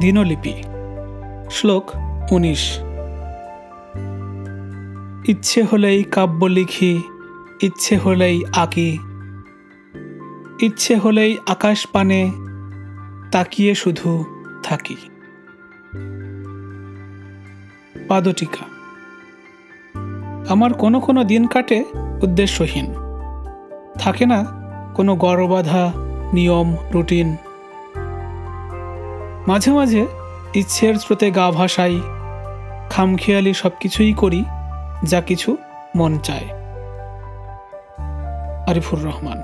দিনলিপি, শ্লোক উনিশ। ইচ্ছে হলেই কাব্য লিখি, ইচ্ছে হলেই আঁকি। ইচ্ছে হলেই আকাশ পানে তাকিয়ে শুধু থাকি। পাদটিকা, আমার কোনো কোনো দিন কাটে উদ্দেশ্যহীন। থাকে না কোনো গড়বাধা নিয়ম, রুটিন মাঝে মাঝে ইচ্ছের স্রোতে গা ভাসাই, খামখেয়ালি সব কিছুই করি যা কিছু মন চায়। আরিফুর রহমান।